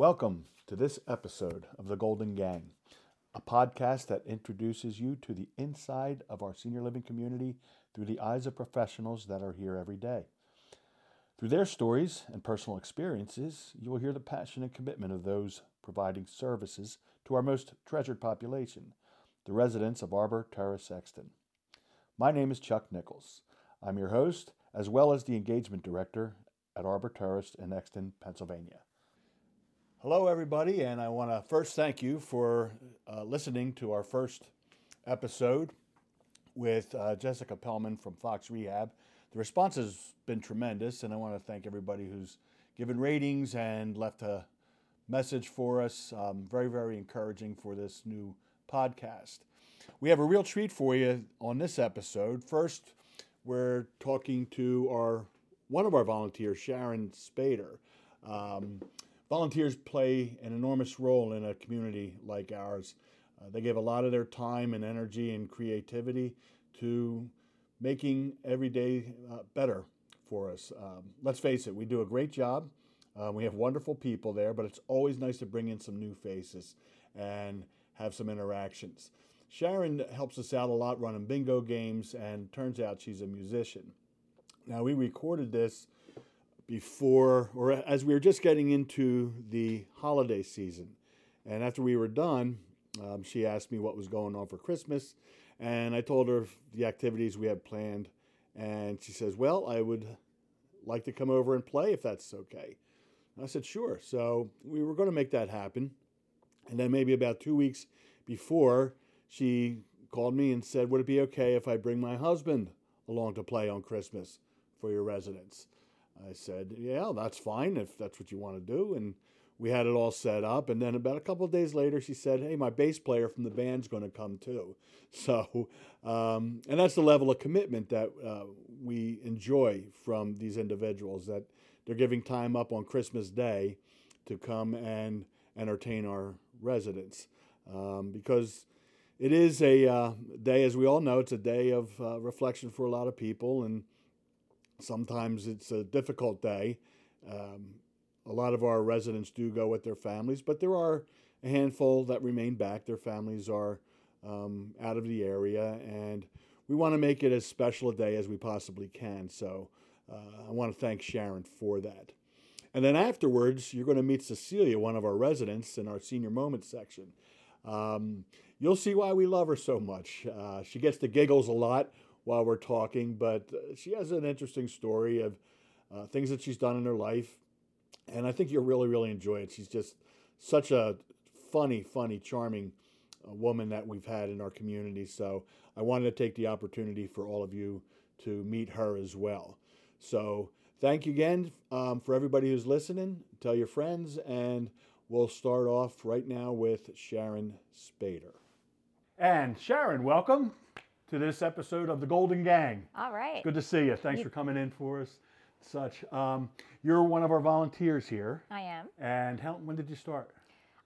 Welcome to this episode of The Golden Gang, a podcast that introduces you to the inside of our senior living community through the eyes of professionals that are here every day. Through their stories and personal experiences, you will hear the passion and commitment of those providing services to our most treasured population, the residents of Arbor Terrace Exton. My name is Chuck Nichols. I'm your host, as well as the engagement director at Arbor Terrace in Exton, Pennsylvania. Hello, everybody, and I want to first thank you for uh, listening to our first episode with uh, Jessica Pellman from Fox Rehab. The response has been tremendous, and I want to thank everybody who's given ratings and left a message for us. Um, very, very encouraging for this new podcast. We have a real treat for you on this episode. First, we're talking to our one of our volunteers, Sharon Spader. Um, volunteers play an enormous role in a community like ours. Uh, they give a lot of their time and energy and creativity to making every day uh, better for us. Um, let's face it, we do a great job. Uh, we have wonderful people there, but it's always nice to bring in some new faces and have some interactions. Sharon helps us out a lot running bingo games, and turns out she's a musician. Now, we recorded this before, or as we were just getting into the holiday season. And after we were done, um, she asked me what was going on for Christmas, and I told her the activities we had planned. And she says, Well, I would like to come over and play if that's okay. And I said, Sure. So we were going to make that happen. And then maybe about two weeks before, she called me and said, Would it be okay if I bring my husband along to play on Christmas for your residents? I said, Yeah, that's fine if that's what you want to do. And we had it all set up. And then about a couple of days later, she said, Hey, my bass player from the band's going to come too. So, um, and that's the level of commitment that uh, we enjoy from these individuals that they're giving time up on Christmas Day to come and entertain our residents. Um, because it is a uh, day, as we all know, it's a day of uh, reflection for a lot of people. And sometimes it's a difficult day. Um, a lot of our residents do go with their families, but there are a handful that remain back. Their families are um, out of the area, and we want to make it as special a day as we possibly can. So uh, I want to thank Sharon for that. And then afterwards, you're going to meet Cecilia, one of our residents, in our senior moments section. Um, you'll see why we love her so much. Uh, she gets the giggles a lot while we're talking, but uh, she has an interesting story of uh, things that she's done in her life. And I think you'll really, really enjoy it. She's just such a funny, funny, charming uh, woman that we've had in our community. So I wanted to take the opportunity for all of you to meet her as well. So thank you again um, for everybody who's listening. Tell your friends, and we'll start off right now with Sharon Spader. And Sharon, welcome to this episode of the Golden Gang. All right. Good to see you. Thanks for coming in for us. Such. Um, you're one of our volunteers here. I am. And how, when did you start?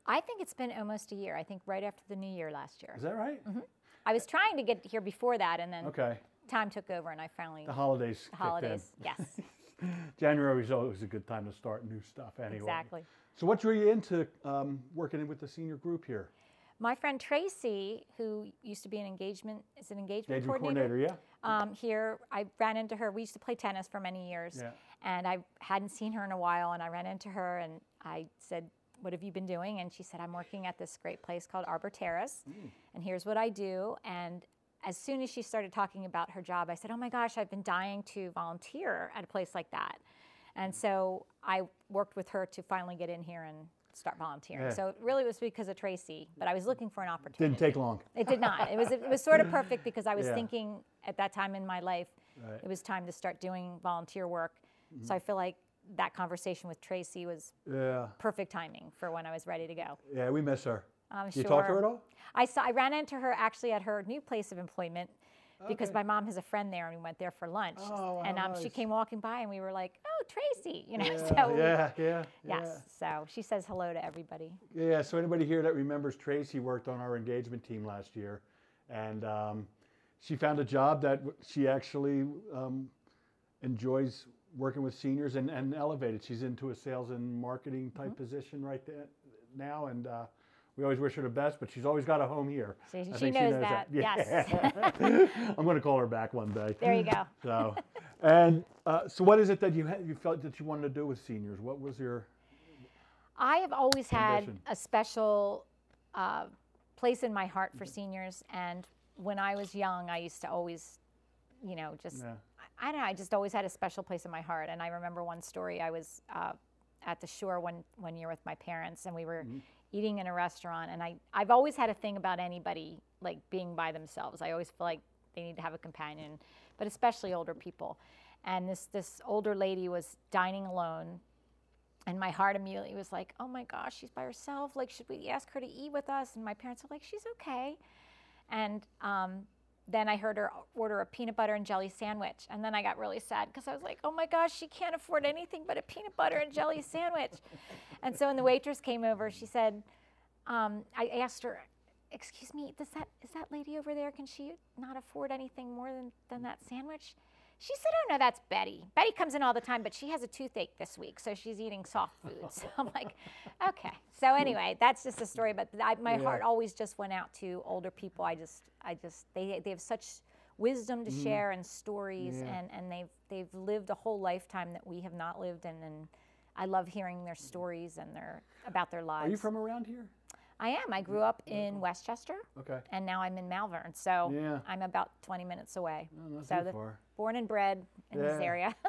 I think it's been almost a year. I think right after the new year last year. Is that right? Mm-hmm. I was trying to get here before that, and then Okay. time took over, and I finally The holidays. the holidays. Yes, January is always a good time to start new stuff. Anyway. exactly. So, what drew you into um, working with the senior group here? My friend Tracy, who used to be an engagement, is an engagement, Engagement coordinator, yeah. Um, here, I ran into her. We used to play tennis for many years, Yeah. and I hadn't seen her in a while. And I ran into her, and I said, "What have you been doing?" And she said, "I'm working at this great place called Arbor Terrace, and here's what I do." And as soon as she started talking about her job, I said, "Oh my gosh, I've been dying to volunteer at a place like that." And so I worked with her to finally get in here and start volunteering. Yeah. So it really was because of Tracy, but I was looking for an opportunity. Didn't take long. It did not. It was it was sort of perfect because I was Yeah. thinking at that time in my life Right. Mm-hmm. it was time to start doing volunteer work. So I feel like that conversation with Tracy was Yeah. perfect timing for when I was ready to go. Yeah, we miss her. I'm you sure. talk to her at all? I saw I ran into her actually at her new place of employment because Okay. my mom has a friend there and we went there for lunch. Oh, and um, she came walking by and we were like, "Oh, Tracy," you know. Yeah, so yeah, yeah. yes. So she says hello to everybody. Yeah. yeah. So anybody here that remembers Tracy worked on our engagement team last year, and um, she found a job that she actually um, enjoys working with seniors and, and elevated. She's into a sales and marketing type Mm-hmm. position right there now, and uh, we always wish her the best. But she's always got a home here. She- I she knows that, Yeah. I'm going to call her back one day. There you go. So, and uh, so, what is it that you had, you felt that you wanted to do with seniors? What was your I have always had a special uh, place in my heart for seniors. And when I was young, I used to always, you know, just, Yeah. I, I don't know, I just always had a special place in my heart. And I remember one story I was uh, at the shore one, one year with my parents, and we were eating in a restaurant. And I, I've always had a thing about anybody like being by themselves. I always feel like they need to have a companion, but especially older people. And this, this older lady was dining alone and my heart immediately was like, oh my gosh, she's by herself. Like, should we ask her to eat with us? And my parents were like, she's okay. And um, then I heard her order a peanut butter and jelly sandwich. And then I got really sad because I was like, oh my gosh, she can't afford anything but a peanut butter and jelly sandwich. and so when the waitress came over, she said, um, I asked her, excuse me, does that, is that lady over there, can she not afford anything more than, than that sandwich? She said, oh no, that's Betty. Betty comes in all the time, but she has a toothache this week, so she's eating soft foods. I'm like, okay. So anyway, that's just a story, but I, my heart always just went out to older people. I just, I just, they, they have such wisdom to share and stories, Mm. Yeah. and, and they've, they've lived a whole lifetime that we have not lived, and, and I love hearing their stories and their, about their lives. Are you from around here? I am. I grew up in West Chester, Okay. and now I'm in Malvern, so Yeah. I'm about 20 minutes away. Oh, so the- far. born and bred in this area.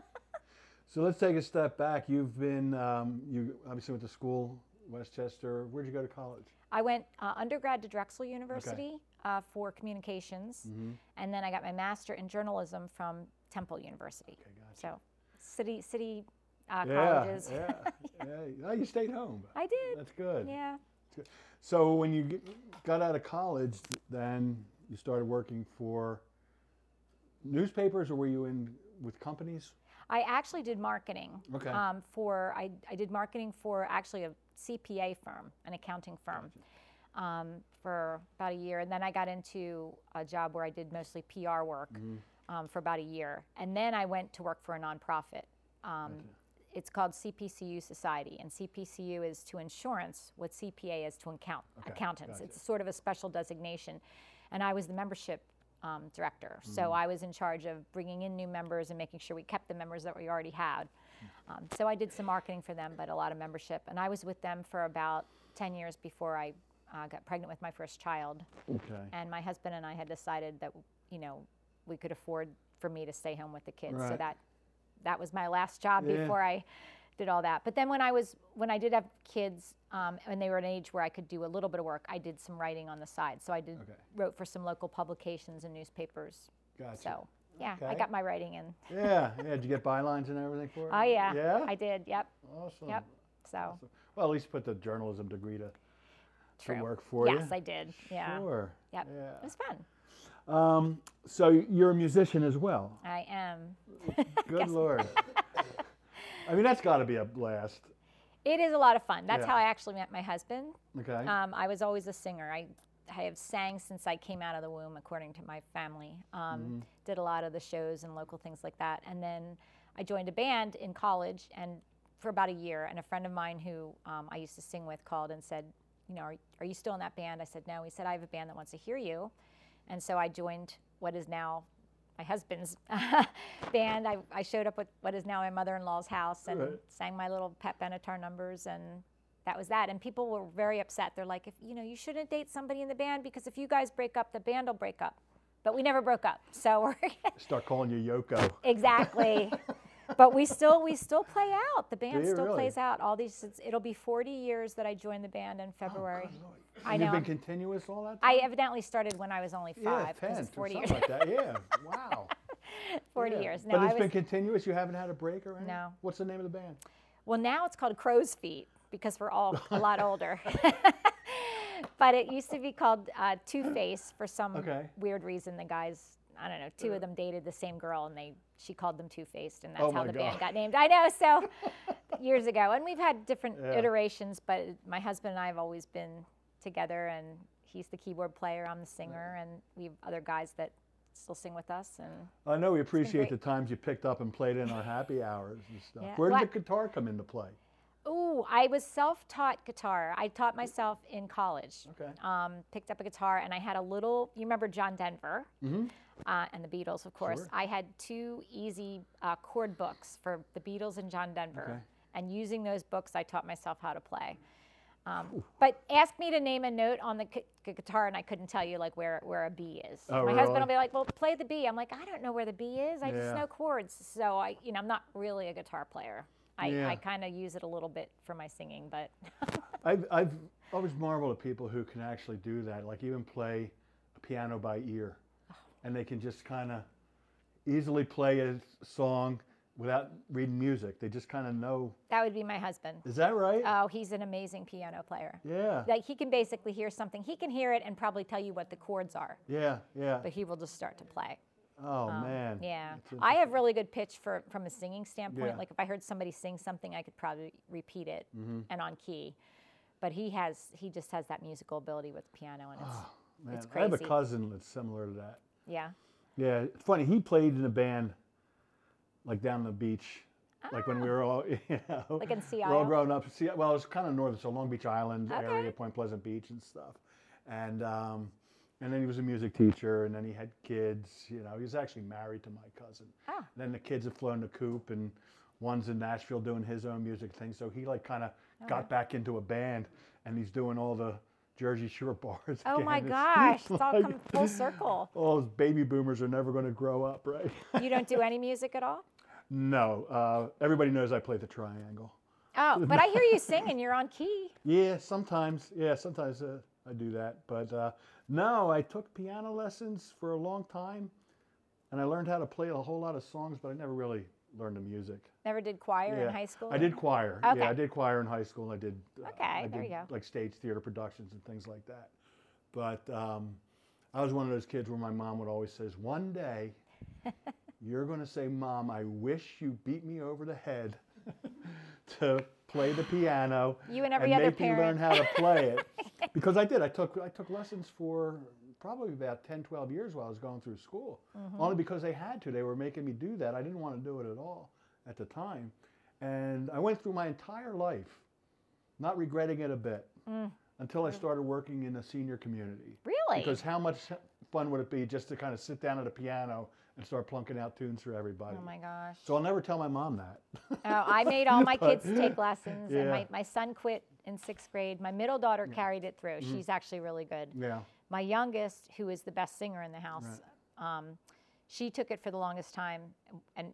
So let's take a step back. You've been, um, you obviously went to school, West Chester. Where'd you go to college? I went uh, undergrad to Drexel University uh, for communications, Mm-hmm. and then I got my master in journalism from Temple University. Okay, gotcha. So, city city uh, yeah, colleges. yeah, yeah. Oh, you stayed home. I did. That's good. Yeah. So when you g- got out of college, then you started working for newspapers, or were you in with companies? I actually did marketing. Okay. Um, for I, I did marketing for actually a CPA firm, an accounting firm, um, for about a year, and then I got into a job where I did mostly PR work um, for about a year, and then I went to work for a nonprofit. Um, It's called CPCU Society, and CPCU is to insurance what CPA is to account, Okay, accountants. gotcha. It's sort of a special designation, and I was the membership um, director. So Mm-hmm. I was in charge of bringing in new members and making sure we kept the members that we already had. Um, so I did some marketing for them, but a lot of membership. And I was with them for about 10 years before I uh, got pregnant with my first child. Okay. And my husband and I had decided that, you know, we could afford for me to stay home with the kids. So that that was my last job Yeah. before I did all that. But then when I was when I did have kids, um, and they were an age where I could do a little bit of work, I did some writing on the side. So I did Okay. wrote for some local publications and newspapers. Gotcha. So yeah, I got my writing in. Yeah, yeah. Did you get bylines and everything for it? Oh yeah, Yeah. I did. Yep, awesome. yep. So Awesome. Well, at least put the journalism degree to, true. to work for you. yes, I did. Yeah. Sure. Yep. Yeah. It was fun. Um, so you're a musician as well. I am. Good lord. I mean, that's got to be a blast. It is a lot of fun. That's Yeah. how I actually met my husband. Okay. Um, I was always a singer. I, I have sang since I came out of the womb, according to my family. Um, Mm-hmm. Did a lot of the shows and local things like that. And then I joined a band in college and for about a year. And a friend of mine who um, I used to sing with called and said, you know, are, are you still in that band? I said, no. He said, I have a band that wants to hear you. And so I joined what is now my husband's band. I, I showed up with what is now my mother-in-law's house and Right. sang my little Pat Benatar numbers and that was that. And people were very upset. They're like, if you know, you shouldn't date somebody in the band because if you guys break up, the band will break up. But we never broke up. So we're Start calling you Yoko. exactly. but we still we still play out. The band still really? plays out. All these it's, it'll be 40 years that I joined the band in February. I know. You've been continuous all that time? I evidently started when I was only five. yeah, 10 it's or 40 years. like that. Yeah. Wow. 40 Yeah. years. No, but it's was been continuous. You haven't had a break or anything? No. What's the name of the band? Well, now it's called Crow's Feet because we're all a lot older. but it used to be called uh, Two Face for some Okay. weird reason. The guys, I don't know, two of them dated the same girl, and they she called them Two Faced, and that's Oh how the God. band got named. I know, so years ago, and we've had different Yeah. iterations, but my husband and I have always been together, and he's the keyboard player, I'm the singer, and we have other guys that still sing with us. And I know we appreciate the times you picked up and played in our happy hours and stuff. Yeah. Where did Well, the guitar come into play? ooh, I was self-taught guitar. I taught myself in college. Okay. Um, picked up a guitar, and I had a little. You remember John Denver? Uh, and the Beatles, of course. Sure. I had two easy uh, chord books for the Beatles and John Denver. Okay. And using those books, I taught myself how to play. Um, but ask me to name a note on the gu- gu- guitar, and I couldn't tell you like where, where a B is. Oh, My husband will be like, "Well, play the B." I'm like, "I don't know where the B is. I Yeah. just know chords." So I, you know, I'm not really a guitar player. I, Yeah. I kind of use it a little bit for my singing, but I've, I've always marveled at people who can actually do that, like even play a piano by ear. Oh. And they can just kind of easily play a song without reading music. They just kind of know. that would be my husband. Is that right? Oh, he's an amazing piano player. yeah. Like he can basically hear something. He can hear it and probably tell you what the chords are, yeah, yeah. but he will just start to play. Oh, man. Yeah, I have really good pitch for from a singing standpoint. Yeah. Like if I heard somebody sing something, I could probably repeat it Mm-hmm. and on key. But he has he just has that musical ability with piano, and it's Man, it's I have a cousin that's similar to that. Yeah. Yeah, it's funny. He played in a band like down the beach, like when we were all, you know, Ah. Like in Sea we're all grown up. See, well, it's kind of northern, so Long Beach Island area, Point Pleasant Beach and stuff. And um, and then he was a music teacher, and then he had kids. You know, he was actually married to my cousin. Ah. Then the kids had flown the coop, and one's in Nashville doing his own music thing. So he like kind of got back into a band, and he's doing all the Jersey Shore bars. Oh my again. gosh, it's all like- come full circle. all those baby boomers are never going to grow up, right? You don't do any music at all? no, uh, everybody knows I play the triangle. Oh, but I hear you sing and you're on key. Yeah, sometimes. Yeah, sometimes uh, I do that. But uh, no, I took piano lessons for a long time, and I learned how to play a whole lot of songs, but I never really learned the music. Never did choir Yeah. in high school. I did choir. Okay. Yeah, I did choir in high school. I did. uh, Okay, I there did, you go. Like stage theater productions and things like that. But um, I was one of those kids where my mom would always says, "One day, you're going to say, Mom, I wish you beat me over the head to play the piano You and every and other make me learn how to play it." because I did. I took I took lessons for probably about 10, 12 years while I was going through school. Mm-hmm. Only because they had to. They were making me do that. I didn't want to do it at all at the time. And I went through my entire life not regretting it a bit until I started working in the senior community. Mm. Really? Because how much fun would it be just to kind of sit down at a piano and start plunking out tunes for everybody? oh my gosh. So I'll never tell my mom that. Oh, I made all my But- kids take lessons, and my, Yeah. my son quit in sixth grade. My middle daughter carried it through. She's actually really good. yeah. My youngest, who is the best singer in the house, um, she took it for the longest time and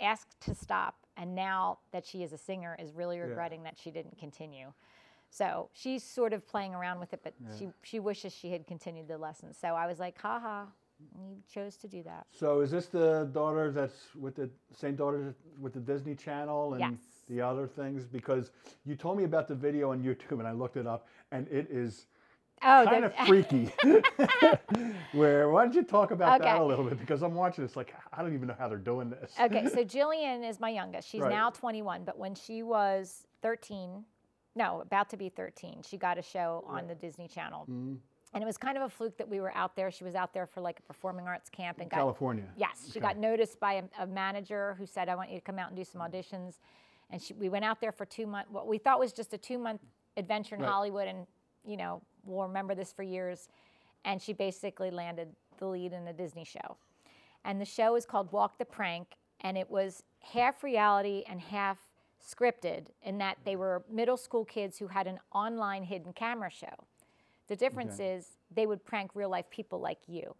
asked to stop. And now that she is a singer, is really regretting that she didn't continue. So she's sort of playing around with it, but she she wishes she had continued the lessons. So I was like, haha, you chose to do that. So is this the daughter that's with the same daughter with the Disney Channel and Yes. the other things? Because you told me about the video on YouTube and I looked it up and it is Oh, kind of freaky. Where why don't you talk about that a little bit? Because I'm watching this like I don't even know how they're doing this. okay, so Jillian is my youngest. She's Right. now 21, but when she was 13, no, about to be 13, she got a show on the Disney Channel. Mm-hmm. And it was kind of a fluke that we were out there. She was out there for like a performing arts camp and got California. Yes, she Okay. got noticed by a, a manager who said, "I want you to come out and do some auditions." And she, we went out there for two months. What we thought was just a two-month adventure in Right. Hollywood, and you know we'll remember this for years. And she basically landed the lead in a Disney show, and the show is called Walk the Prank, and it was half reality and half scripted in that they were middle school kids who had an online hidden camera show. The difference Okay. is they would prank real life people like you.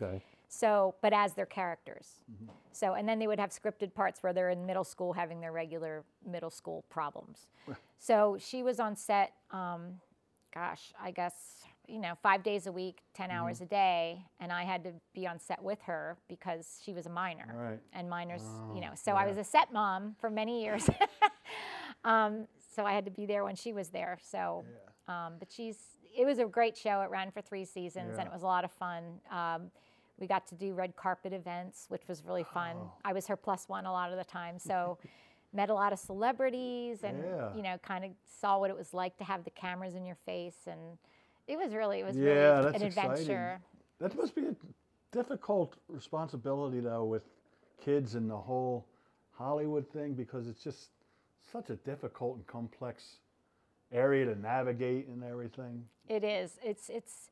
Okay. So, but as their characters. So, and then they would have scripted parts where they're in middle school having their regular middle school problems. so she was on set, um, gosh, I guess, you know, five days a week, 10 hours a day. And I had to be on set with her because she was a minor. Right. And minors, you Oh, know, so I was a set mom for many years. um, so I had to be there when she was there. So, um, but she's, it was a great show. It ran for three seasons Yeah. and it was a lot of fun. Um, we got to do red carpet events, which was really fun. Oh. I was her plus one a lot of the time. So, met a lot of celebrities and, Yeah. you know, kind of saw what it was like to have the cameras in your face. And it was really, it was Yeah, really an exciting. adventure. That must be a difficult responsibility though with kids and the whole Hollywood thing because it's just such a difficult and complex area to navigate and everything. It is. It's it's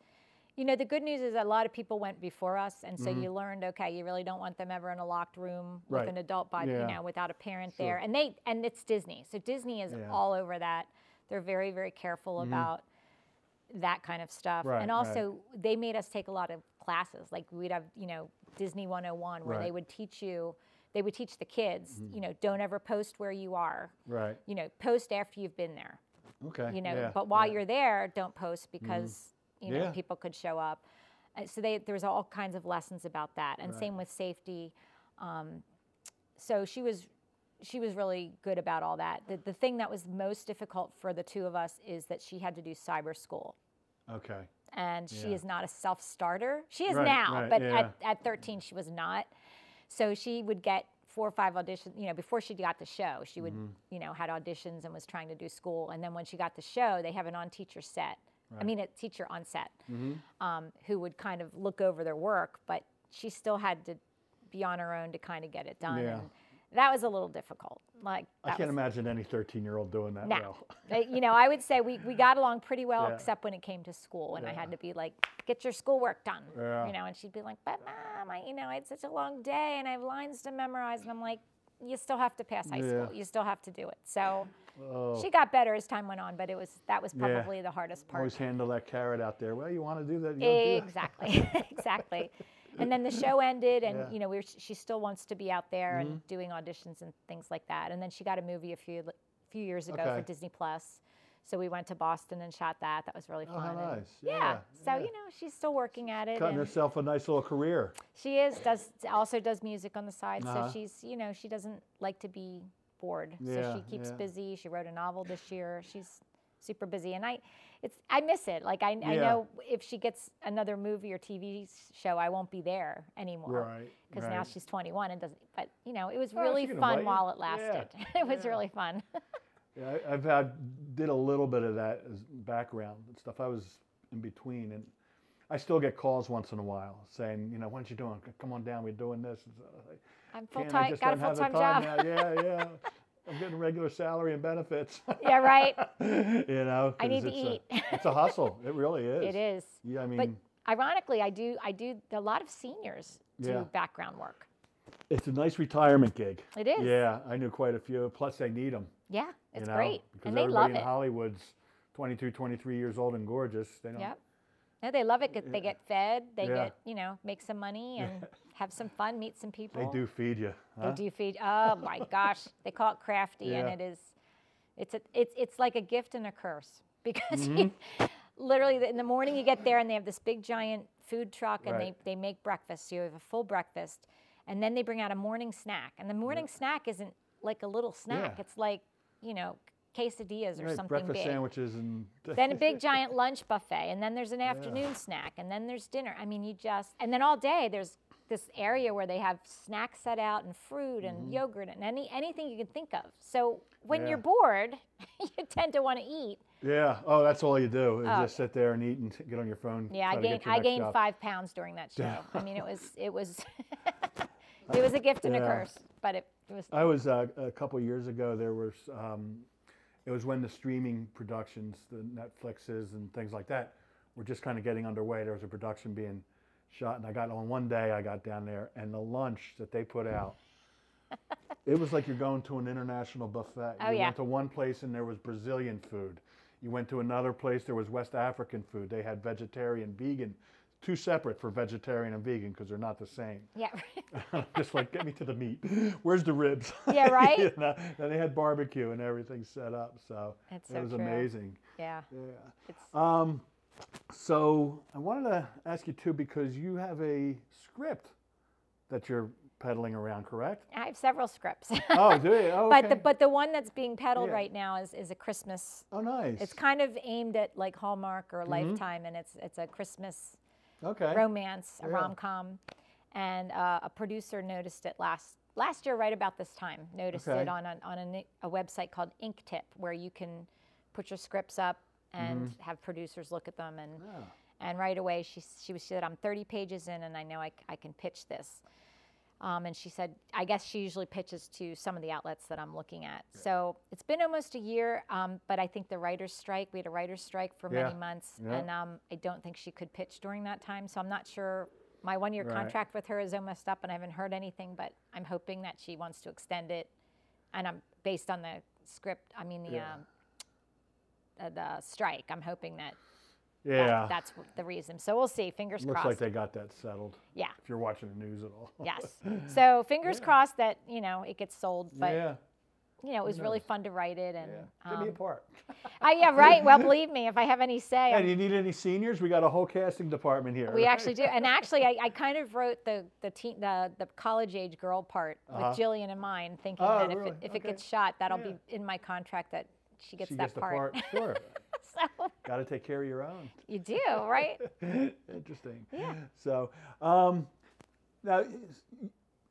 you know the good news is a lot of people went before us, and so you learned okay, you really don't want them ever in a locked room Mm-hmm. Right. with an adult body, Yeah. you know, without a parent there. And they and it's Disney, so Disney is Yeah. Mm-hmm. all over that. They're very very careful about that kind of stuff. Right, and right. also they made us take a lot of classes. Like we'd have you know Disney 101 where they would teach you. They would teach the kids, you know, don't ever post where you are. Right. You know, post after you've been there Okay. you know yeah, but while yeah. you're there don't post because you know Yeah. people could show up Uh, so they, there was all kinds of lessons about that and Right. same with safety um, so she was she was really good about all that the, the thing that was most difficult for the two of us is that she had to do cyber school Okay. and she Yeah. is not a self-starter she is Right, now right, but yeah. at, at 13 she was not so she would get four or five auditions you know before she got the show she would Mm-hmm. you know had auditions and was trying to do school and then when she got the show they have an on teacher set i mean a teacher on set Mm-hmm. um, who would kind of look over their work but she still had to be on her own to kind of get it done Yeah. and that was a little difficult like I can't was- imagine any 13 year old doing that no. well. You know, I would say we, we got along pretty well, Yeah. except when it came to school, and I had to be like, "Get your schoolwork done," Yeah. you know. And she'd be like, "But mom, I, you know, I had such a long day, and I have lines to memorize," and I'm like, "You still have to pass high Yeah. school. You still have to do it." So Oh, she got better as time went on, but it was that was Yeah. probably the hardest part. always handle that carrot out there. Well, you want to do that? Don't do that? Exactly, exactly. And then the show ended, and Yeah. Mm-hmm. you know, we were, she still wants to be out there and doing auditions and things like that. And then she got a movie a few few years ago Okay. for Disney Plus, so we went to Boston and shot that. That was really Oh, fun. how nice. yeah. Yeah, So yeah. you know, she's still working at it. Cutting herself a nice little career. she is does also does music on the side. Uh-huh. So she's you know she doesn't like to be bored. Yeah, so she keeps yeah. busy. She wrote a novel this year. She's super busy, and I, it's I miss it. Like I, I know if she gets another movie or TV show, I won't be there anymore. Right, Because now she's 21 and doesn't. But you know, it was Oh, really fun while it Yeah, lasted. it was yeah. really fun. Yeah, I, I've had did a little bit of that as background and stuff. I was in between, and I still get calls once in a while saying, you know, what are you doing? Come on down. We're doing this. And so I was like, I'm full time. Got a full time job. now." Yeah, yeah. I'm getting regular salary and benefits. yeah, right. you know, I need to it's eat. A, it's a hustle. It really is. It is. Yeah, I mean, But ironically, I do. I do. A lot of seniors do Yeah. background work. it's a nice retirement gig. It is. Yeah, I knew quite a few. Plus, they need them. Yeah, it's you know, great, because and they everybody love in it. Hollywood's 22, 23 years old and gorgeous. They don't. Yep. No, they love it. 'cause They get fed. They Yeah. get you know make some money and have some fun, meet some people. They do feed you. They do feed. Oh my gosh, they call it crafty, Yeah. and it is. It's a, it's it's like a gift and a curse because Mm-hmm. you, literally in the morning you get there and they have this big giant food truck and Right. they, they make breakfast. So you have a full breakfast, and then they bring out a morning snack. And the morning snack isn't like a little snack. Yeah. It's like you know quesadillas or Right, something breakfast big. sandwiches and. then a big giant lunch buffet and then there's an afternoon snack and then there's dinner i mean you just and then all day there's this area where they have snacks set out and fruit and yogurt and any anything you can think of so when Mm-hmm. Yeah. you're bored you tend to want to eat Yeah. Oh, that's all you do is Oh. just sit there and eat and get on your phone. yeah i try to get gained i gained job. five pounds during that show yeah. i mean it was it was it was a gift and a curse but it, it was I was uh, a couple years ago. There was um, it was when the streaming productions, the Netflixes and things like that, were just kind of getting underway. There was a production being shot, and I got on one day. I got down there, and the lunch that they put out. It was like you're going to an international buffet. Oh, you yeah. went to one place and there was Brazilian food. You went to another place, there was West African food. They had vegetarian, vegan, two separate for vegetarian and vegan because they're not the same. yeah Just like, get me to the meat. Where's the ribs? Yeah, right? You know, and they had barbecue and everything set up. So That's it so was true. amazing. yeah Yeah. Um, so I wanted to ask you too because you have a script that you're peddling around, correct? i have several scripts Oh, do you? Oh, but the but the one that's being peddled Yeah. right now is is a christmas oh, nice. It's kind of aimed at like Hallmark Mm-hmm. or Lifetime, and it's it's a Christmas okay. romance, a Yeah. rom com, and uh, a producer noticed it last last year, right about this time. Noticed Okay. it on a, on a, a website called InkTip, where you can put your scripts up and have producers look at them, and Mm-hmm. Yeah. And right away, she, she, was, she said, I'm 30 pages in and I know I, I can pitch this. Um, and she said, I guess she usually pitches to some of the outlets that I'm looking at. So it's been almost a year, um, but I think the writer's strike, we had a writer's strike for Yeah. many months, Yeah. and um, I don't think she could pitch during that time. So I'm not sure. My one year Right. contract with her is almost up, and I haven't heard anything, but I'm hoping that she wants to extend it. And I'm based on the script, I mean, the, Yeah. um, uh, the strike, I'm hoping that, that Yeah. that's the reason. So we'll see. Fingers Looks crossed. like they got that settled. yeah. If you're watching the news at all. Yes. So fingers Yeah. crossed that you know it gets sold, but yeah. you know it was really fun to write it, and Yeah. Give me a um, part. I, yeah, right. Well, believe me, if I have any say, Hey, do you need any seniors? We got a whole casting department here. we right? actually do. And actually, I, I kind of wrote the the teen, the the college age girl part Uh-huh. with Jillian in mind, thinking Oh, that if it, if Okay. it gets shot, that'll Yeah. be in my contract that she gets she that gets the part. part. Sure. so got to take care of your own. you do, right? Interesting. Yeah. So, um, now,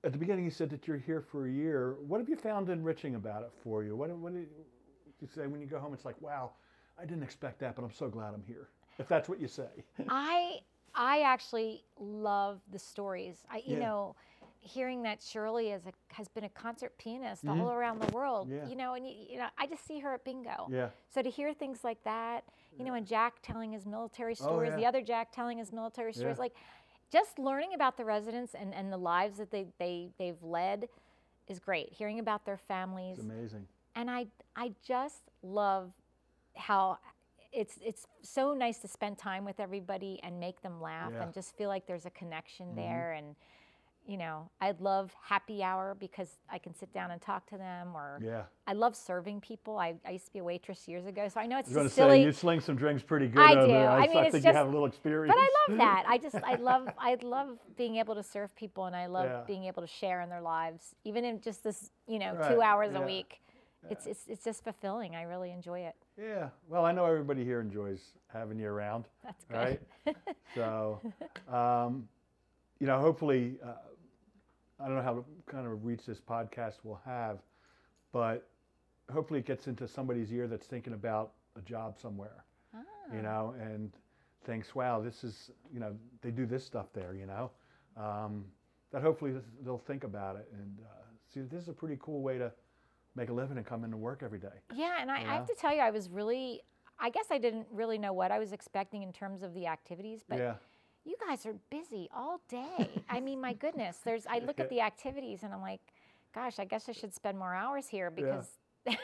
at the beginning, you said that you're here for a year. What have you found enriching about it for you? What, what did you say when you go home? It's like, wow, I didn't expect that, but I'm so glad I'm here. If that's what you say. I I actually love the stories. I you Yeah. know, hearing that Shirley is a, has been a concert pianist all around the world. Mm-hmm. Yeah. You know, and you, you know, I just see her at bingo. Yeah. So to hear things like that, you know, and Jack telling his military stories, the Oh, yeah. other Jack telling his military stories, Yeah. like just learning about the residents and, and the lives that they, they they've led is great. Hearing about their families It's amazing. and I I just love how it's it's so nice to spend time with everybody and make them laugh Yeah. and just feel like there's a connection Mhm. there and you know I love happy hour because I can sit down and talk to them or Yeah. I love serving people. I, I used to be a waitress years ago, so I know it's going to say, you sling some drinks pretty good I over do. there. I I, mean, I it's think you just- have a little experience. but I love that. I just I love I love being able to serve people and I love Yeah. being able to share in their lives, even in just this you know Right, two hours yeah, a week. It's, it's it's just fulfilling. I really enjoy it. Yeah. Well, I know everybody here enjoys having you around. That's good. right? so, um, you know, hopefully, uh, I don't know how kind of reach this podcast will have, but hopefully it gets into somebody's ear that's thinking about a job somewhere, you know, and thinks, wow, this is, you know, they do this stuff there, you know, um, that hopefully they'll think about it and uh, see, this is a pretty cool way to make a living and come into work every day. Yeah, and I, I have to tell you, I was really, I guess I didn't really know what I was expecting in terms of the activities, but yeah. You guys are busy all day. I mean, my goodness, there's, I look at the activities and I'm like, gosh, I guess I should spend more hours here because,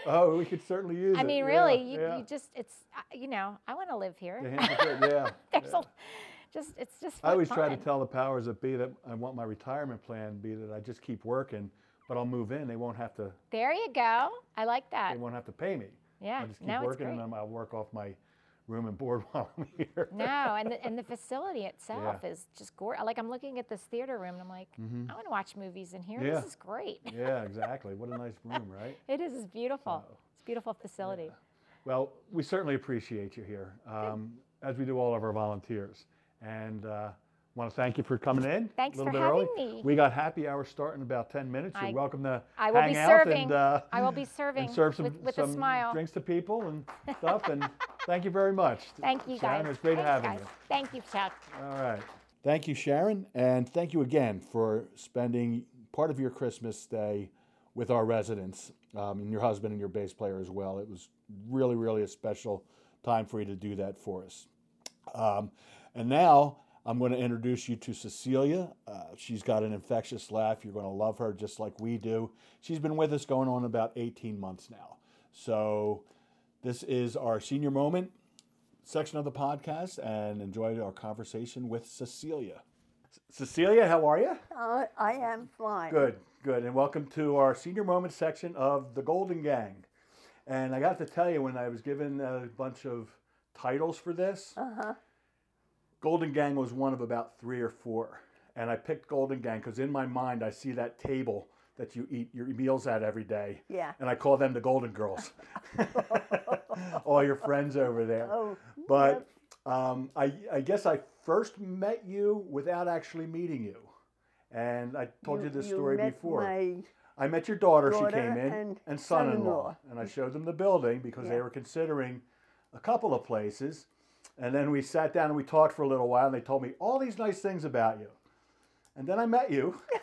Oh, we could certainly use I it. mean, Yeah, really, you, yeah. you just, it's, uh, you know, I want to live here. The Hampton Court, yeah. there's yeah. a, just, it's just I always fun. try to tell the powers that be that I want my retirement plan be that I just keep working, but I'll move in. They won't have to. There you go. I like that. They won't have to pay me. Yeah, I'll just keep no, working, and I'll work off my room and board while I'm here. No, and the, and the facility itself is just gorgeous. Like I'm looking at this theater room and I'm like, I want to watch movies in here. Mm-hmm. Yeah. This is great. yeah, exactly. What a nice room, right? It is. It's beautiful. So, it's a beautiful facility. Well, we certainly appreciate you here, um, as we do all of our volunteers, and uh, want to thank you for coming in. Thanks a little for bit early. having me. We got happy hour starting in about ten minutes. You're I- welcome to I will hang be out serving. and. Uh, I will be serving and serve some, with, with some a smile. drinks to people and stuff. And thank you very much. Thank you Sharon, guys. It was great Thanks, having guys. you. Thank you, Chuck. All right. Thank you, Sharon. And thank you again for spending part of your Christmas day with our residents um, and your husband and your bass player as well. It was really, really a special time for you to do that for us. Um, and now I'm going to introduce you to Cecilia. Uh, she's got an infectious laugh. You're going to love her just like we do. She's been with us going on about 18 months now. So this is our senior moment section of the podcast and enjoyed our conversation with Cecilia. Cecilia, how are you? Uh, I am fine. Good, good. And welcome to our senior moment section of the Golden Gang. And I got to tell you, when I was given a bunch of titles for this, Uh-huh. Golden Gang was one of about three or four. And I picked Golden Gang because in my mind, I see that table that you eat your meals at every day. Yeah. And I call them the Golden Girls. All your friends over there. Oh, But um, I, I guess I first met you without actually meeting you. And I told you, this story met before. I met your daughter, she came in, and and son in law. And I showed them the building because they were considering a couple of places. And then we sat down and we talked for a little while, and they told me all these nice things about you. And then I met you.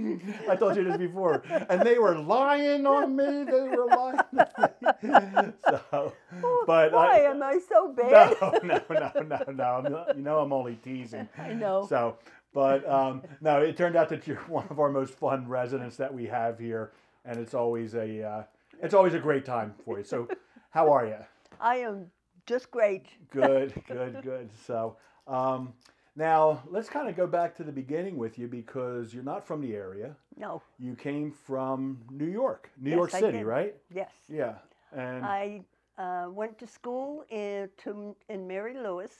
I told you this before, and they were lying on me. They were lying. so, but Why I, am I so bad? no, no, no, no, no. I'm not, you know, I'm only teasing. I know. So, but um, no, it turned out that you're one of our most fun residents that we have here, and it's always a uh, it's always a great time for you. So, how are you? I am just great. Good, good, good. So, um, now let's kind of go back to the beginning with you because you're not from the area. No. You came from New York, New Yes, York I City, did. right? Yes. Yeah. And I uh, went to school in, to, in Mary Louis,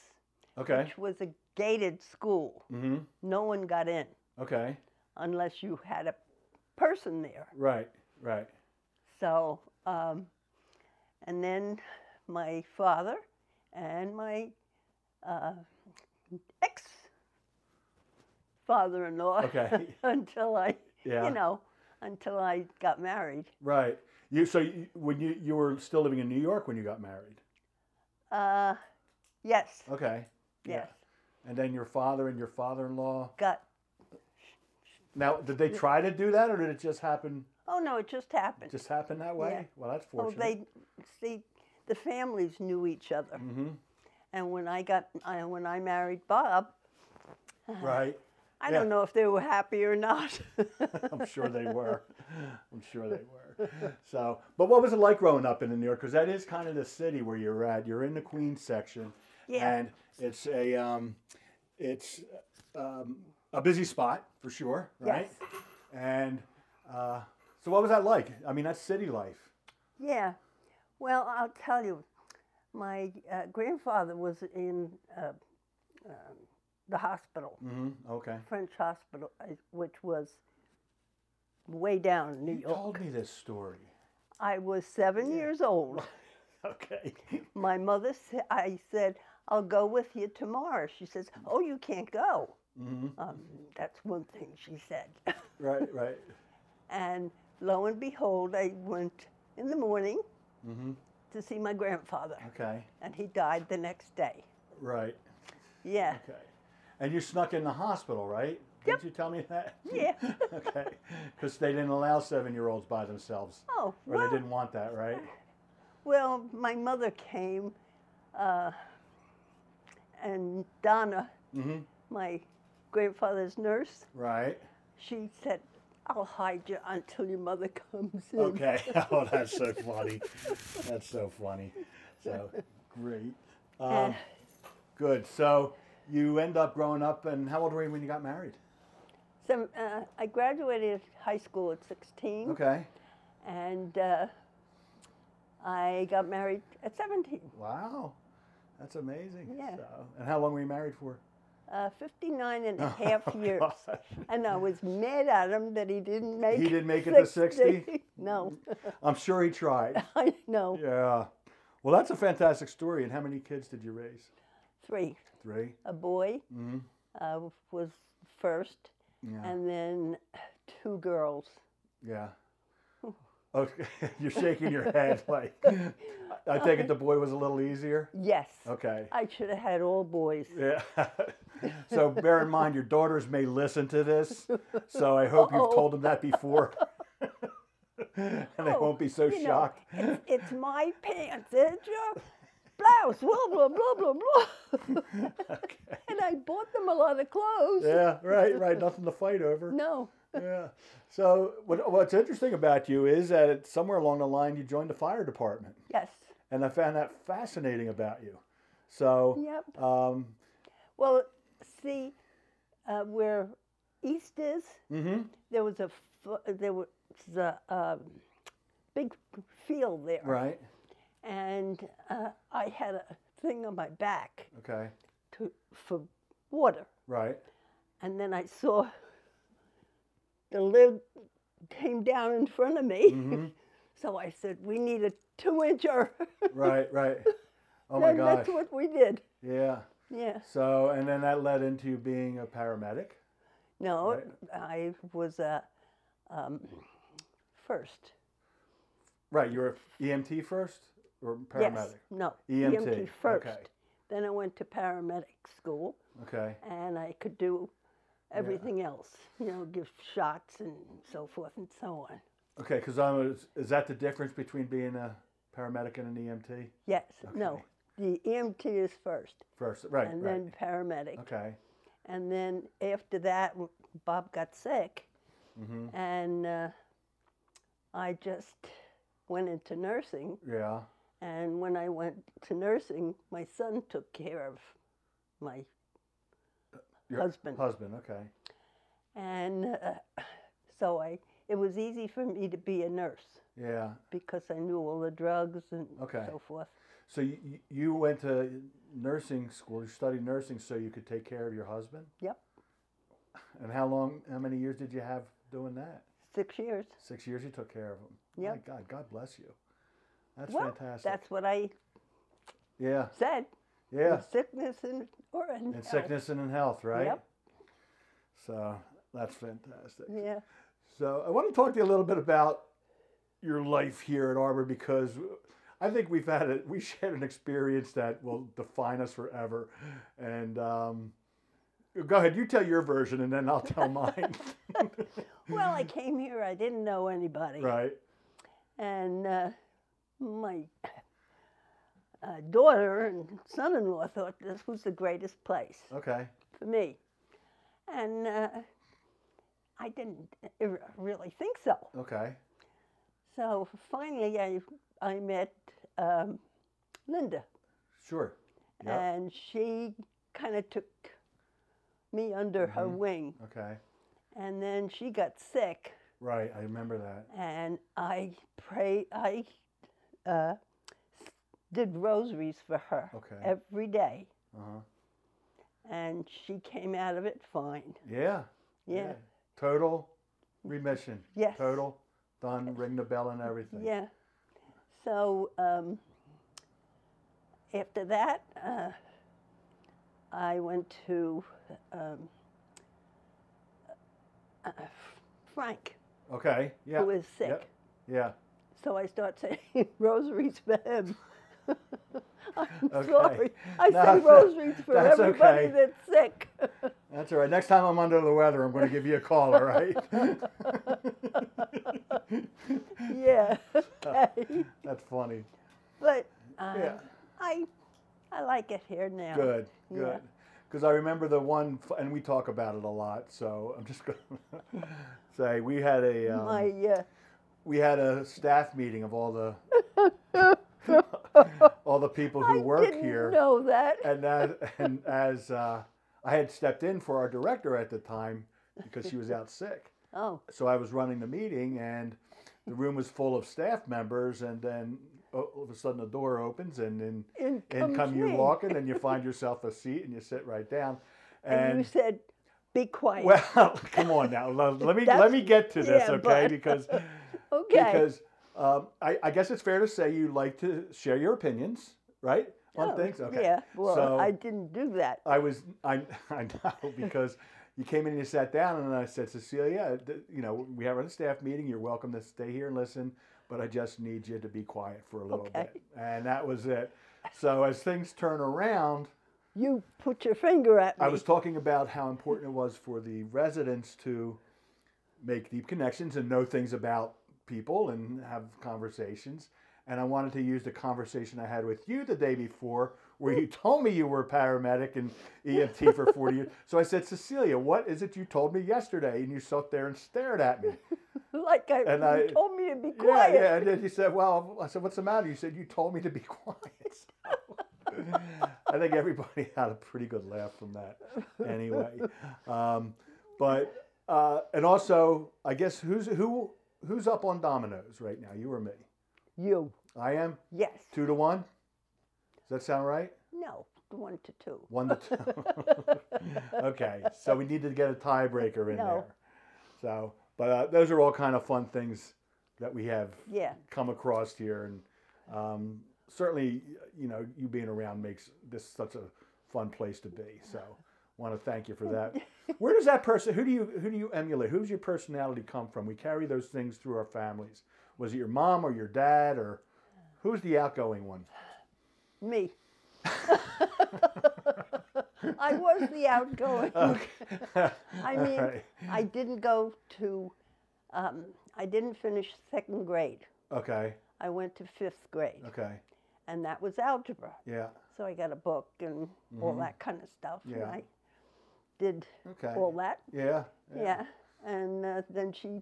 okay. which was a gated school. Mm-hmm. No one got in Okay. unless you had a person there. Right. Right. So, um, and then my father and my uh, ex father in law Okay. until I, Yeah. you know, until I got married. Right. You so you, when you you were still living in New York when you got married. Uh, yes, Okay. yes. And then your father and your father-in-law. Got, Now, did they try to do that, or did it just happen? oh no, it just happened. Just happen that way? Yeah. Well, that's fortunate. they, see, the families knew each other. Mm-hmm. And when I got, I, when I married Bob, Right. I Yeah. don't know if they were happy or not. I'm sure they were. I'm sure they were. So, but what was it like growing up in New York? Because that is kind of the city where you're at. You're in the Queens section, Yeah. and it's a um, it's um, a busy spot for sure, right? Yes. And uh, so, what was that like? I mean, that's city life. Yeah. Well, I'll tell you, my uh, grandfather was in uh, um the hospital, Mm-hmm. Okay. French hospital, uh, which was way down in New You York. told me this story. I was seven years old. Okay. My mother said, I said, I'll go with you tomorrow. She says, Oh, you can't go. hmm Um, that's one thing she said. Right. Right. and lo and behold, I went in the morning hmm to see my grandfather, Okay. and he died the next day. Right. Yeah. Okay. And you snuck in the hospital, right? Didn't you tell me that? Yeah. okay. Because they didn't allow seven-year-olds by themselves, Oh, or well, they didn't want that, right? well, my mother came, uh, and Donna, Mm-hmm. my grandfather's nurse, Right. she said, I'll hide you until your mother comes in. Okay. oh, that's so funny. That's so funny. So great. Um, Uh, good. So you end up growing up, and how old were you when you got married? so uh, I graduated high school at 16, Okay. and uh, I got married at 17. Wow. That's amazing. Yeah. So, and how long were you married for? Uh, 59 and a half Oh, years. gosh. And I was mad at him that he didn't make He didn't make it to 60? no, I'm sure he tried. I know. Yeah. Well, that's a fantastic story. And how many kids did you raise? Three. Three. A boy Mm-hmm. uh, was first, Yeah. and then two girls. Yeah. Okay. You're shaking your head like. I take it the boy was a little easier. Yes. Okay. I should have had all boys. Yeah. so bear in mind your daughters may listen to this. So I hope you've told them that before. and they Oh, won't be so you know, shocked. it's, it's my pants. It's your blouse. Blah, blah, blah, blah, blah. okay. and I bought them a lot of clothes. Yeah, right, right. Nothing to fight over. No. Yeah. So what, what's interesting about you is that somewhere along the line you joined the fire department, Yes. and I found that fascinating about you. So, Yep. um, Well, see, uh, where East is, hmm there was a there was a um, big field there, right, and uh, I had a thing on my back okay, to for water, right, and then I saw the lid came down in front of me, hmm so I said, "We need a two-incher." right, right. Oh my gosh. that's what we did. Yeah. Yeah. So, and then that led into being a paramedic. No, Right. I was a um, first. Right. You were EMT first. or paramedic? Yes, no, EMT, first. okay. Then I went to paramedic school, Okay. and I could do everything else. You know, give shots and so forth and so on. Okay, because I'm. Is, is that the difference between being a paramedic and an EMT? Yes, no, the EMT is first, First, right, and right. then paramedic. okay. And then after that, Bob got sick, Mm-hmm. and uh, I just went into nursing. Yeah. And when I went to nursing, my son took care of my Your husband. Husband. Okay. And uh, so I, it was easy for me to be a nurse Yeah. because I knew all the drugs and Okay. so forth. So you, you went to nursing school. You studied nursing so you could take care of your husband. Yep, And how long? How many years did you have doing that? six years. Six years. You took care of him. Yep. God. God bless you. That's well, fantastic. that's what I yeah. said. Yeah. sickness and or in, In sickness and in health, right? Yep. So that's fantastic. Yeah. So I want to talk to you a little bit about your life here at Arbor because I think we've had a we shared an experience that will define us forever. And um, go ahead, you tell your version, and then I'll tell mine. Well, I came here. I didn't know anybody. right. And uh, my uh, daughter and son-in-law thought this was the greatest place Okay. for me, and uh, I didn't really think so. Okay. So finally, I I met um, Linda, Sure. Yep. and she kind of took me under her Mm-hmm. wing, Okay. and then she got sick, Right. I remember that. and I pray I uh, did rosaries for her Okay. every day, Uh huh. and she came out of it fine. Yeah. Yeah, Total remission. Yes. Total. Done. Ring the bell and everything. yeah. So um, after that, uh, I went to um, uh, Frank, Okay. Yeah. who is sick. Yep. Yeah. So I start saying rosaries for him. I'm Okay. sorry. I No, say rosaries for everybody okay. that's sick. That's all right. Next time I'm under the weather, I'm going to give you a call, all right? yeah. Okay. That's funny. But uh, Yeah. I I like it here now. Good, Yeah. good. Because I remember the one, and we talk about it a lot. So I'm just going to say we had a um, My uh, we had a staff meeting of all the all the people who I work didn't here, know that. and as and as uh, I had stepped in for our director at the time because she was out sick. oh, so I was running the meeting, and the room was full of staff members, and then all of a sudden the door opens, and then in in come you walking, and you find yourself a seat, and you sit right down. And, And, you said, "Be quiet." well, come on now, let, let me let me get to this, yeah, okay? but- Because okay. because um, I, I guess it's fair to say you like to share your opinions, right, on Oh, things. Okay. Yeah. Well, So- I didn't do that. I was I I know because you came in and you sat down and I said Cecilia, you know we have a staff meeting. You're welcome to stay here and listen, but I just need you to be quiet for a little Okay. bit, and that was it. So as things turn around, You put your finger at me. I was talking about how important it was for the residents to make deep connections and know things about people and have conversations. And I wanted to use the conversation I had with you the day before, where you told me you were a paramedic and EMT for 40 years. So I said, Cecilia, what is it you told me yesterday? And you sat there and stared at me. like I, and you I- told me to be quiet. yeah. yeah. And then you said, well, I said, what's the matter? You said, you told me to be quiet. I think everybody had a pretty good laugh from that anyway. Um, but, uh, and also, I guess who's, who, who's up on dominoes right now? You or me? You. I am Yes. two to one. Does that sound right? No. One to two. One to two. okay, so we need to get a tiebreaker in No. there. So, but uh, those are all kind of fun things that we have Yeah. come across here, and um, certainly, you know, you being around makes this such a fun place to be. So, want to thank you for that. Where does that person? Who do you who do you emulate? Who's your personality come from? We carry those things through our families. Was it your mom or your dad or Who's the outgoing one? Me. I was the outgoing. Okay. I mean, Alright. I didn't go to, um, I didn't finish second grade. Okay. I went to fifth grade, Okay. and that was algebra. Yeah. So I got a book and all that kind of stuff. Mm-hmm. Yeah. And I did Okay. all that. Yeah. Yeah. And uh, then she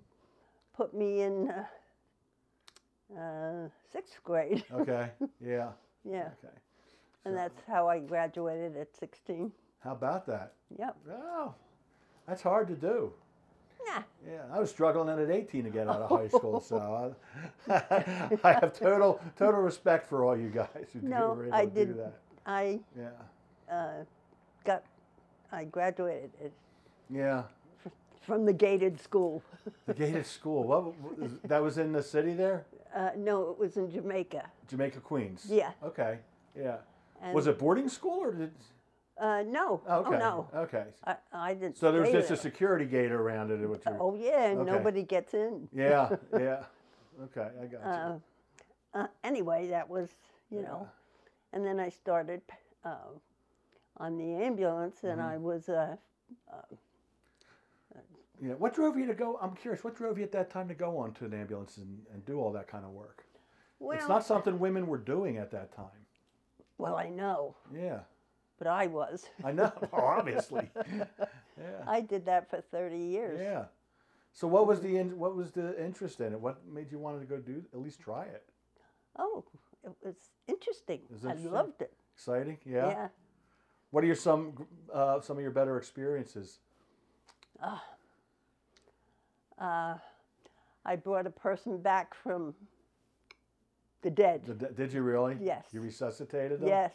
put me in uh, uh, sixth grade. Okay. Yeah. yeah. Okay. And that's how I graduated at 16. How about that? Yep. Oh, that's hard to do. Nah. Yeah, I was struggling at 18 to get out of high school, so I, I have total total respect for all you guys who No, were able I to do did. that. I Yeah. uh, got, I graduated Yeah. from the gated school. The gated school. What that was in the city there? Uh, no, it was in Jamaica. Jamaica Queens. Yeah. Okay. Yeah. And, was it boarding school or did? Uh, no. Oh, okay. Oh, no. Okay. I, I didn't. So there was just a security gate around it. Which Oh yeah, and Okay. nobody gets in. yeah. Yeah. Okay, I got you. Uh, uh, anyway, that was you know, and then I started uh, on the ambulance, and Mm-hmm. I was uh, Yeah. What drove you to go? I'm curious. What drove you at that time to go onto an ambulance and, and do all that kind of work? well. it's not something women were doing at that time. well, I know, Yeah. but I was. I know. Obviously. Yeah. I did that for thirty years. Yeah. So what was the in, what was the interest in it? What made you want to go do at least try it? Oh, it was interesting. It was I loved it. Exciting. Yeah. yeah. What are your some uh, some of your better experiences? Uh, I brought a person back from the dead. Did, did you really? Yes. You resuscitated them. yes.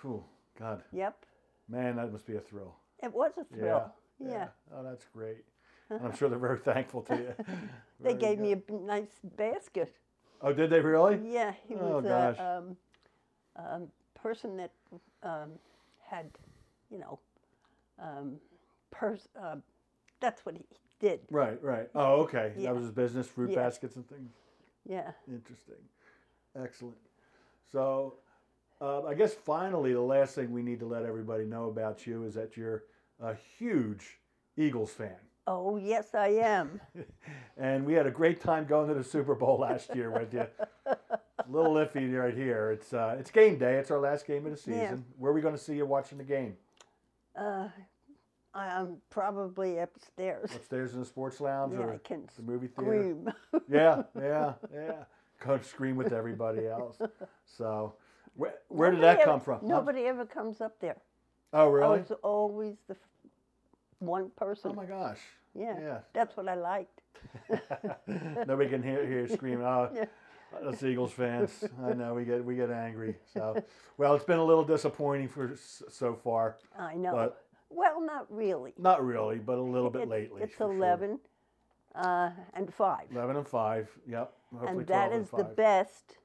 Phew, God, Yep. man, that must be a thrill. It was a thrill. Yeah. Yeah. Oh, that's great. And I'm sure they're very thankful to you. They gave good. me a nice basket. Oh, did they really? Yeah, he Oh, was gosh. a um, um, person that um, had, you know, um, pers- uh, that's what he did. Right, right. Oh, okay. Yeah. That was his business, fruit Yeah. baskets and things. Yeah. Interesting. Excellent. So, uh, I guess finally, the last thing we need to let everybody know about you is that you're a huge Eagles fan. Oh, yes, I am. And we had a great time going to the Super Bowl last year with you. Little iffy right here. It's uh, it's game day. It's our last game of the season. Yeah. Where are we going to see you watching the game? Uh, I'm probably upstairs. Upstairs in the sports lounge Yeah, or the movie theater? Yeah, yeah, yeah. Go scream with everybody else. So, where, where did that Nobody come ever- from? Huh? Nobody ever comes up there. Oh, I really? was always the one person. Oh my gosh. yeah, yeah. that's what I liked. Nobody can hear hear you screaming. Oh, Yeah. Us Eagles fans. I know we get we get angry. So, well, it's been a little disappointing for so far. I know. But- well, not really. Not really, but a little bit it's, lately. It's for sure. 11 uh, and 5. Eleven and five. Yep. Hopefully and that 12 is the best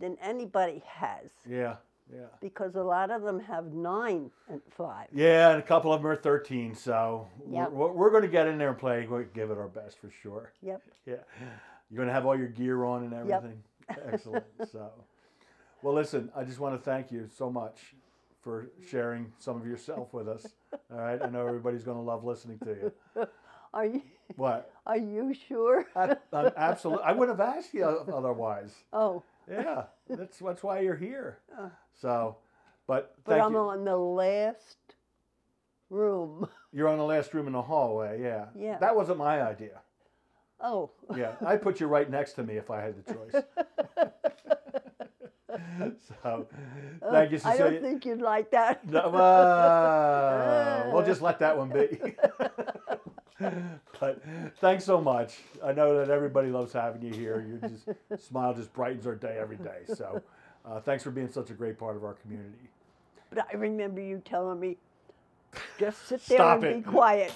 than anybody has Yeah, yeah. because a lot of them have 9 and 5. Yeah, and a couple of them are 13, so Yep. we're, we're going to get in there and play. We'll give it our best for sure. Yep. Yeah. You're going to have all your gear on and Yep. everything. Excellent. So, well, listen, I just want to thank you so much for sharing some of yourself with us. All right. I know everybody's going to love listening to you. Are you What? are you sure? I, I'm absolutely. I wouldn't have asked you otherwise. oh, Yeah. That's that's why you're here. Uh. So, but but I'm you. on the last room. You're on the last room in the hallway. Yeah. Yeah. That wasn't my idea. Oh, Yeah, I'd put you right next to me if I had the choice. so, thank you, Uh, I don't think you'd like that. No, uh, we'll just let that one be. but thanks so much. I know that everybody loves having you here. Your just smile just brightens our day every day. So, uh, thanks for being such a great part of our community. But I remember you telling me, just sit there Stop and it. be quiet.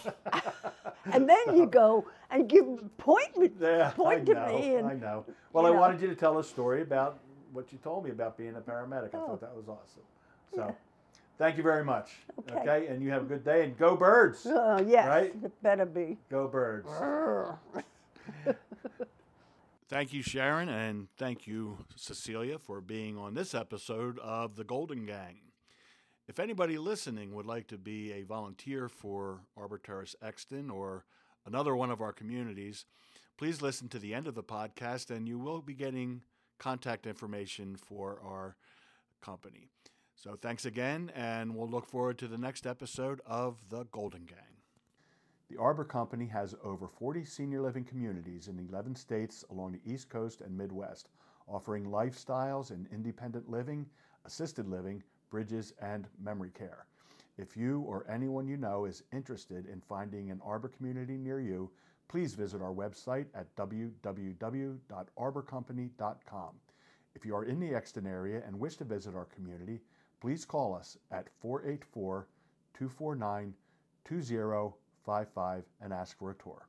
and then you go and give point me, Yeah, point I to know. me. And I know. Well, I know. wanted you to tell a story about what you told me about being a paramedic. I Oh. thought that was awesome. So, Yeah. thank you very much. Okay. And you have a good day. And go birds. Oh, yes, Right? it better be. Go birds. Thank you, Sharon, and thank you, Cecilia, for being on this episode of The Golden Gang. If anybody listening would like to be a volunteer for Arbor Terrace Exton or another one of our communities, please listen to the end of the podcast and you will be getting contact information for our company. So thanks again, and we'll look forward to the next episode of The Golden Gang. The Arbor Company has over 40 senior living communities in 11 states along the East Coast and Midwest, offering lifestyles in independent living, assisted living, bridges, and memory care. If you or anyone you know is interested in finding an Arbor community near you, please visit our website at www.arborcompany.com. If you are in the Exton area and wish to visit our community, please call us at 484 249 2055 and ask for a tour.